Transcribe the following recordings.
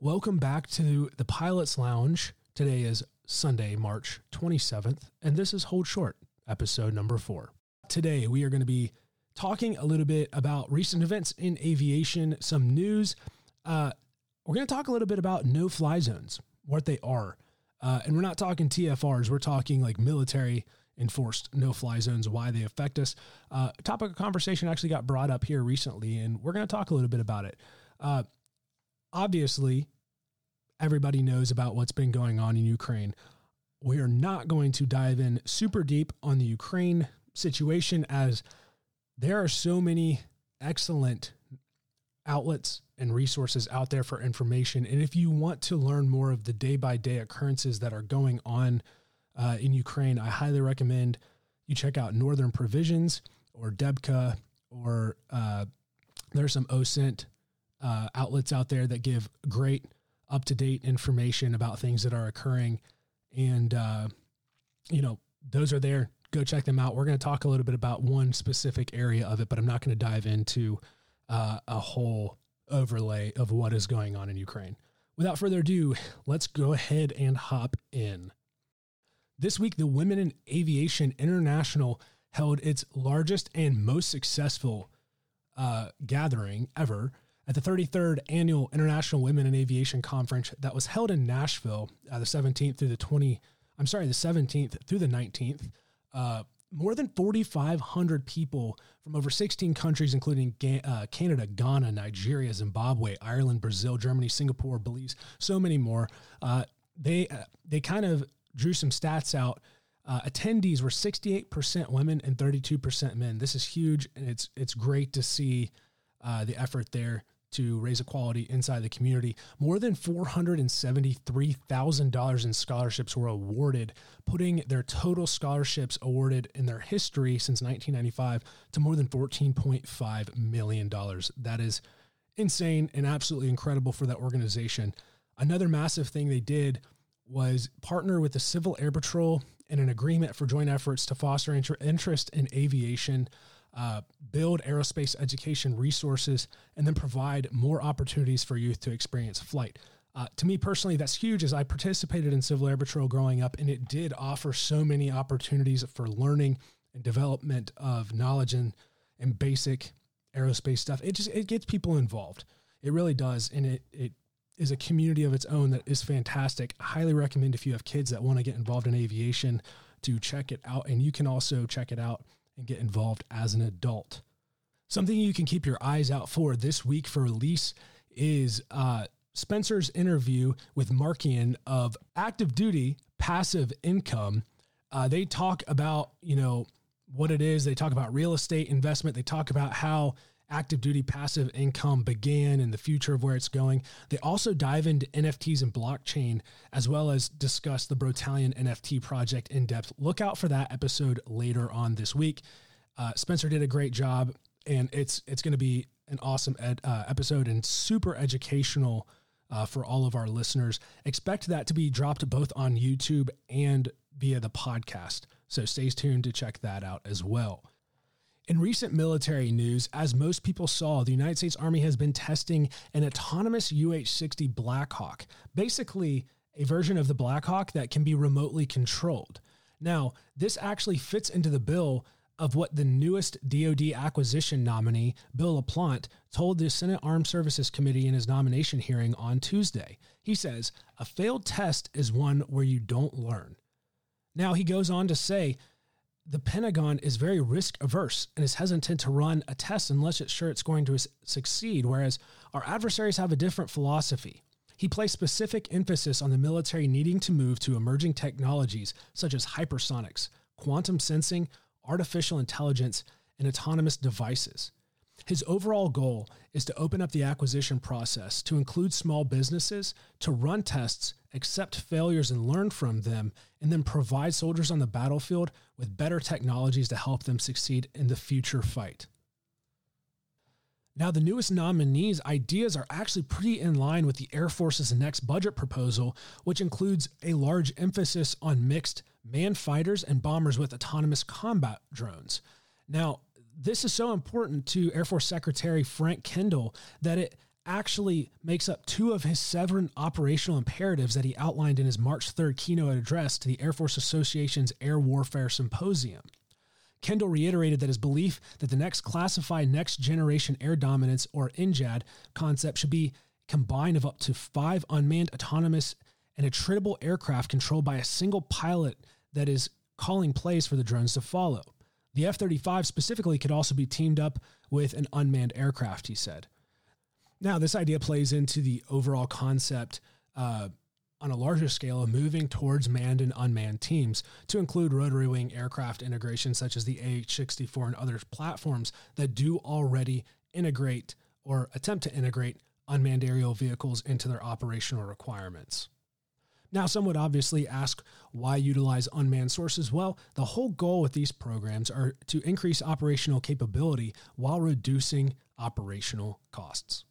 Welcome back to the Pilot's Lounge. Today is Sunday, March 27th, and this is Hold Short, episode number four. Today, we are going to be talking a little bit about recent events in aviation, some news. Uh, we're going to talk a little bit about no fly zones, what they are. Uh, and we're not talking TFRs, we're talking like military enforced no fly zones, why they affect us. Uh, topic of conversation actually got brought up here recently, and we're going to talk a little bit about it. Obviously, everybody knows about what's been going on in Ukraine. We are not going to dive in super deep on the Ukraine situation as there are so many excellent outlets and resources out there for information. And if you want to learn more of the day by day occurrences that are going on uh, in Ukraine, I highly recommend you check out Northern Provisions or Debka or uh, there's some OSINT uh, outlets out there that give great up to date information about things that are occurring. And, uh, you know, those are there. Go check them out. We're going to talk a little bit about one specific area of it, but I'm not going to dive into uh, a whole overlay of what is going on in Ukraine. Without further ado, let's go ahead and hop in. This week, the Women in Aviation International held its largest and most successful uh, gathering ever at the 33rd Annual International Women in Aviation Conference that was held in Nashville uh, the 17th through the 20, I'm sorry, the 17th through the 19th. Uh, more than 4,500 people from over 16 countries, including uh, Canada, Ghana, Nigeria, Zimbabwe, Ireland, Brazil, Germany, Singapore, Belize, so many more. Uh, they uh, they kind of drew some stats out. Uh, attendees were 68% women and 32% men. This is huge, and it's it's great to see uh, the effort there to raise equality inside the community. More than $473,000 in scholarships were awarded, putting their total scholarships awarded in their history since 1995 to more than $14.5 million. That is insane and absolutely incredible for that organization. Another massive thing they did was partner with the Civil Air Patrol in an agreement for joint efforts to foster interest in aviation uh, build aerospace education resources, and then provide more opportunities for youth to experience flight. Uh, to me personally, that's huge as I participated in Civil Air Patrol growing up, and it did offer so many opportunities for learning and development of knowledge and, and basic aerospace stuff. It just it gets people involved. It really does, and it it is a community of its own that is fantastic. I highly recommend if you have kids that want to get involved in aviation to check it out, and you can also check it out and get involved as an adult. Something you can keep your eyes out for this week for release is uh, Spencer's interview with Markian of active duty passive income. Uh, they talk about, you know, what it is. They talk about real estate investment. They talk about how active duty passive income began and the future of where it's going. They also dive into NFTs and blockchain, as well as discuss the Brotallion NFT project in depth. Look out for that episode later on this week. Uh, Spencer did a great job, and it's it's going to be an awesome ed, uh, episode and super educational uh, for all of our listeners. Expect that to be dropped both on YouTube and via the podcast. So stay tuned to check that out as well. In recent military news, as most people saw, the United States Army has been testing an autonomous UH 60 Blackhawk, basically a version of the Blackhawk that can be remotely controlled. Now, this actually fits into the bill of what the newest DoD acquisition nominee, Bill LaPlante, told the Senate Armed Services Committee in his nomination hearing on Tuesday. He says, A failed test is one where you don't learn. Now, he goes on to say, the Pentagon is very risk averse and is hesitant to run a test unless it's sure it's going to succeed, whereas our adversaries have a different philosophy. He placed specific emphasis on the military needing to move to emerging technologies such as hypersonics, quantum sensing, artificial intelligence, and autonomous devices. His overall goal is to open up the acquisition process to include small businesses, to run tests, accept failures and learn from them, and then provide soldiers on the battlefield with better technologies to help them succeed in the future fight. Now, the newest nominees' ideas are actually pretty in line with the Air Force's next budget proposal, which includes a large emphasis on mixed manned fighters and bombers with autonomous combat drones. Now, this is so important to Air Force Secretary Frank Kendall that it actually makes up two of his seven operational imperatives that he outlined in his March 3rd keynote address to the Air Force Association's Air Warfare Symposium. Kendall reiterated that his belief that the next classified next generation air dominance or NGAD concept should be combined of up to five unmanned autonomous and attritable aircraft controlled by a single pilot that is calling plays for the drones to follow. The F 35 specifically could also be teamed up with an unmanned aircraft, he said. Now, this idea plays into the overall concept uh, on a larger scale of moving towards manned and unmanned teams to include rotary wing aircraft integration, such as the AH 64 and other platforms that do already integrate or attempt to integrate unmanned aerial vehicles into their operational requirements. Now, some would obviously ask why utilize unmanned sources? Well, the whole goal with these programs are to increase operational capability while reducing operational costs.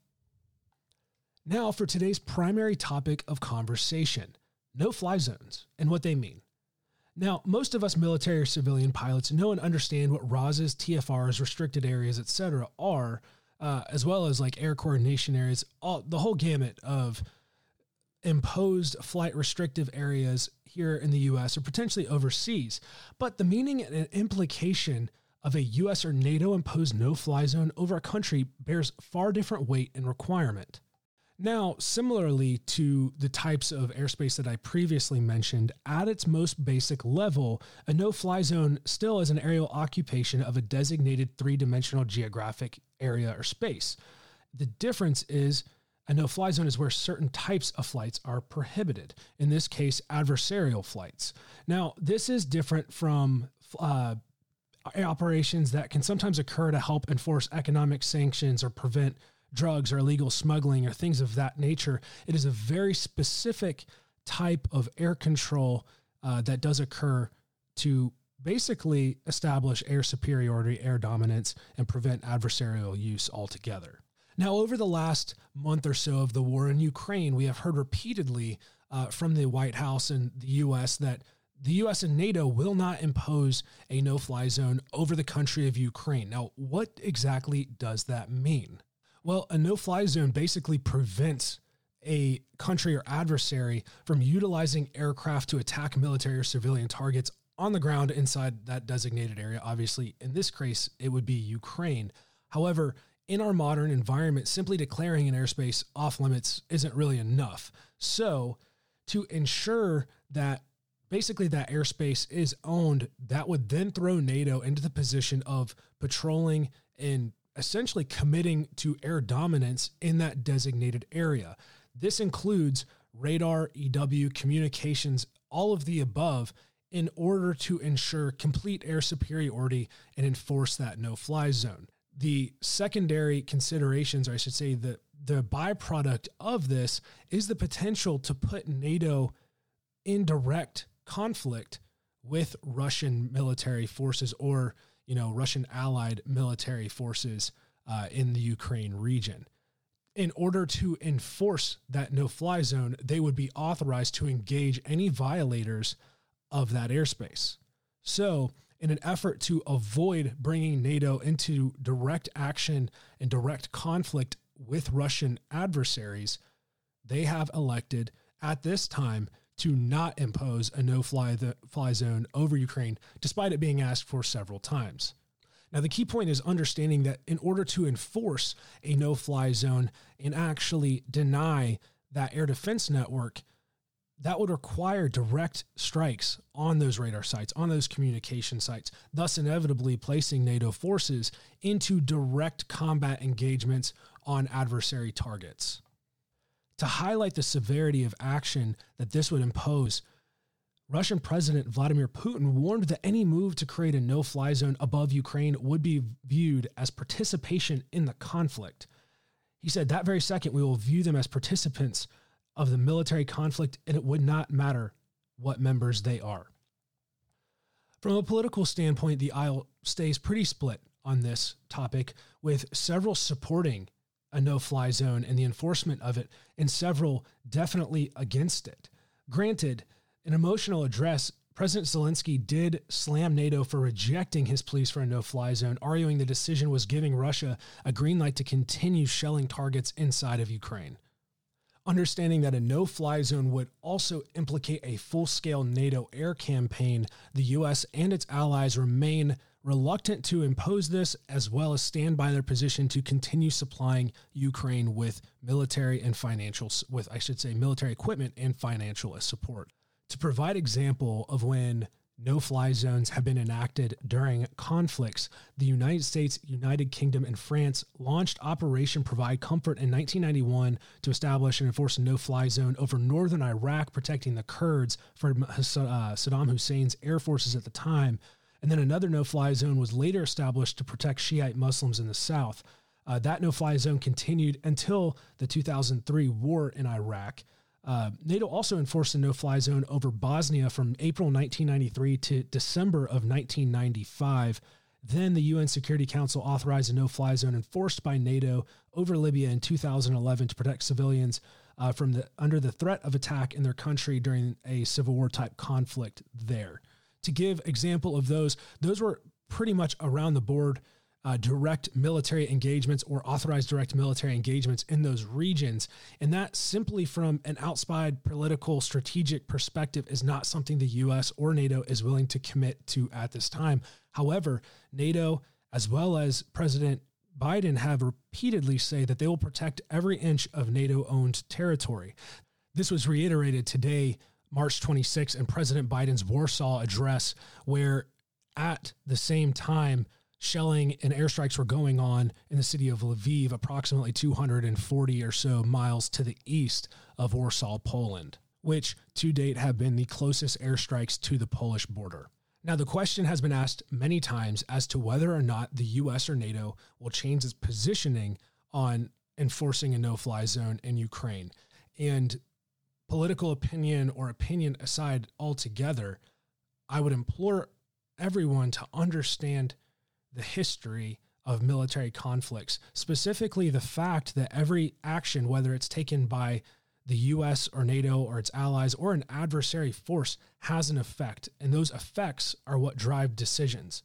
Now, for today's primary topic of conversation no fly zones and what they mean. Now, most of us military or civilian pilots know and understand what RAWS's, TFRs, restricted areas, etc., are, uh, as well as like air coordination areas, all the whole gamut of imposed flight restrictive areas here in the US or potentially overseas. But the meaning and implication of a US or NATO imposed no fly zone over a country bears far different weight and requirement. Now, similarly to the types of airspace that I previously mentioned, at its most basic level, a no fly zone still is an aerial occupation of a designated three dimensional geographic area or space. The difference is a no fly zone is where certain types of flights are prohibited, in this case, adversarial flights. Now, this is different from uh, operations that can sometimes occur to help enforce economic sanctions or prevent drugs or illegal smuggling or things of that nature. It is a very specific type of air control uh, that does occur to basically establish air superiority, air dominance, and prevent adversarial use altogether. Now, over the last month or so of the war in Ukraine, we have heard repeatedly uh, from the White House and the U.S. that the U.S. and NATO will not impose a no fly zone over the country of Ukraine. Now, what exactly does that mean? Well, a no fly zone basically prevents a country or adversary from utilizing aircraft to attack military or civilian targets on the ground inside that designated area. Obviously, in this case, it would be Ukraine. However, in our modern environment, simply declaring an airspace off limits isn't really enough. So, to ensure that basically that airspace is owned, that would then throw NATO into the position of patrolling and essentially committing to air dominance in that designated area. This includes radar, EW, communications, all of the above in order to ensure complete air superiority and enforce that no fly zone the secondary considerations, or I should say, the the byproduct of this is the potential to put NATO in direct conflict with Russian military forces or you know Russian allied military forces uh, in the Ukraine region. In order to enforce that no-fly zone, they would be authorized to engage any violators of that airspace. So in an effort to avoid bringing NATO into direct action and direct conflict with Russian adversaries, they have elected at this time to not impose a no fly, fly zone over Ukraine, despite it being asked for several times. Now, the key point is understanding that in order to enforce a no fly zone and actually deny that air defense network, that would require direct strikes on those radar sites, on those communication sites, thus inevitably placing NATO forces into direct combat engagements on adversary targets. To highlight the severity of action that this would impose, Russian President Vladimir Putin warned that any move to create a no fly zone above Ukraine would be viewed as participation in the conflict. He said, That very second, we will view them as participants of the military conflict, and it would not matter what members they are. From a political standpoint, the aisle stays pretty split on this topic, with several supporting a no fly zone and the enforcement of it, and several definitely against it. Granted, in an emotional address President Zelensky did slam NATO for rejecting his pleas for a no fly zone, arguing the decision was giving Russia a green light to continue shelling targets inside of Ukraine. Understanding that a no fly zone would also implicate a full scale NATO air campaign, the U.S. and its allies remain reluctant to impose this, as well as stand by their position to continue supplying Ukraine with military and financial, with I should say, military equipment and financial support to provide example of when no fly zones have been enacted during conflicts. The United States, United Kingdom, and France launched Operation Provide Comfort in 1991 to establish and enforce a no fly zone over northern Iraq, protecting the Kurds from uh, Saddam Hussein's air forces at the time. And then another no fly zone was later established to protect Shiite Muslims in the south. Uh, that no fly zone continued until the 2003 war in Iraq. Uh, NATO also enforced a no fly zone over Bosnia from April 1993 to December of 1995. Then the UN Security Council authorized a no fly zone enforced by NATO over Libya in 2011 to protect civilians uh, from the under the threat of attack in their country during a civil war type conflict there. To give example of those, those were pretty much around the board uh, direct military engagements or authorized direct military engagements in those regions. And that simply from an outside political strategic perspective is not something the US or NATO is willing to commit to at this time. However, NATO, as well as President Biden, have repeatedly say that they will protect every inch of NATO owned territory. This was reiterated today, March 26, in President Biden's Warsaw address, where at the same time, shelling and airstrikes were going on in the city of Lviv, approximately 240 or so miles to the east of Warsaw, Poland, which to date have been the closest airstrikes to the Polish border. Now, the question has been asked many times as to whether or not the US or NATO will change its positioning on enforcing a no fly zone in Ukraine. And political opinion or opinion aside altogether, I would implore everyone to understand the history of military conflicts, specifically the fact that every action, whether it's taken by the US or NATO or its allies or an adversary force, has an effect. And those effects are what drive decisions.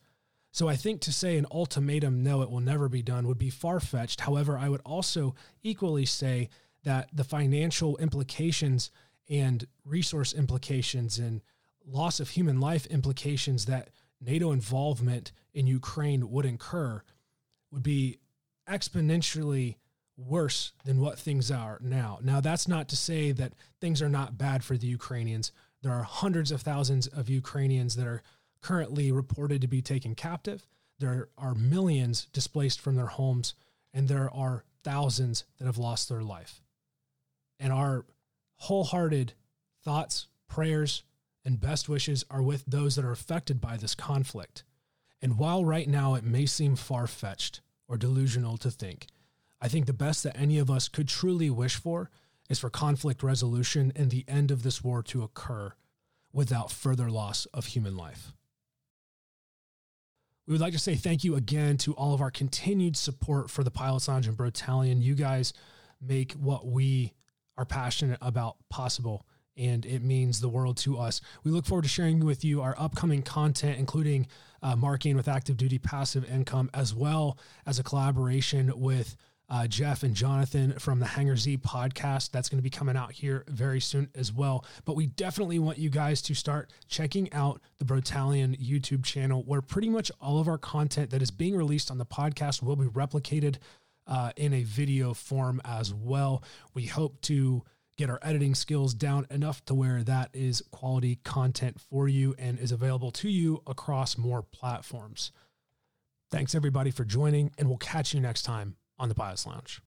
So I think to say an ultimatum, no, it will never be done, would be far fetched. However, I would also equally say that the financial implications and resource implications and loss of human life implications that NATO involvement in Ukraine would incur would be exponentially worse than what things are now. Now, that's not to say that things are not bad for the Ukrainians. There are hundreds of thousands of Ukrainians that are currently reported to be taken captive. There are millions displaced from their homes, and there are thousands that have lost their life. And our wholehearted thoughts, prayers, and best wishes are with those that are affected by this conflict. And while right now it may seem far fetched or delusional to think, I think the best that any of us could truly wish for is for conflict resolution and the end of this war to occur without further loss of human life. We would like to say thank you again to all of our continued support for the Pilots Lounge and Brotallion. You guys make what we are passionate about possible and it means the world to us. We look forward to sharing with you our upcoming content, including uh, Markian with active duty passive income, as well as a collaboration with uh, Jeff and Jonathan from the Hangar Z podcast. That's going to be coming out here very soon as well. But we definitely want you guys to start checking out the Brotallion YouTube channel, where pretty much all of our content that is being released on the podcast will be replicated uh, in a video form as well. We hope to get our editing skills down enough to where that is quality content for you and is available to you across more platforms. Thanks everybody for joining, and we'll catch you next time on the Pilots Lounge.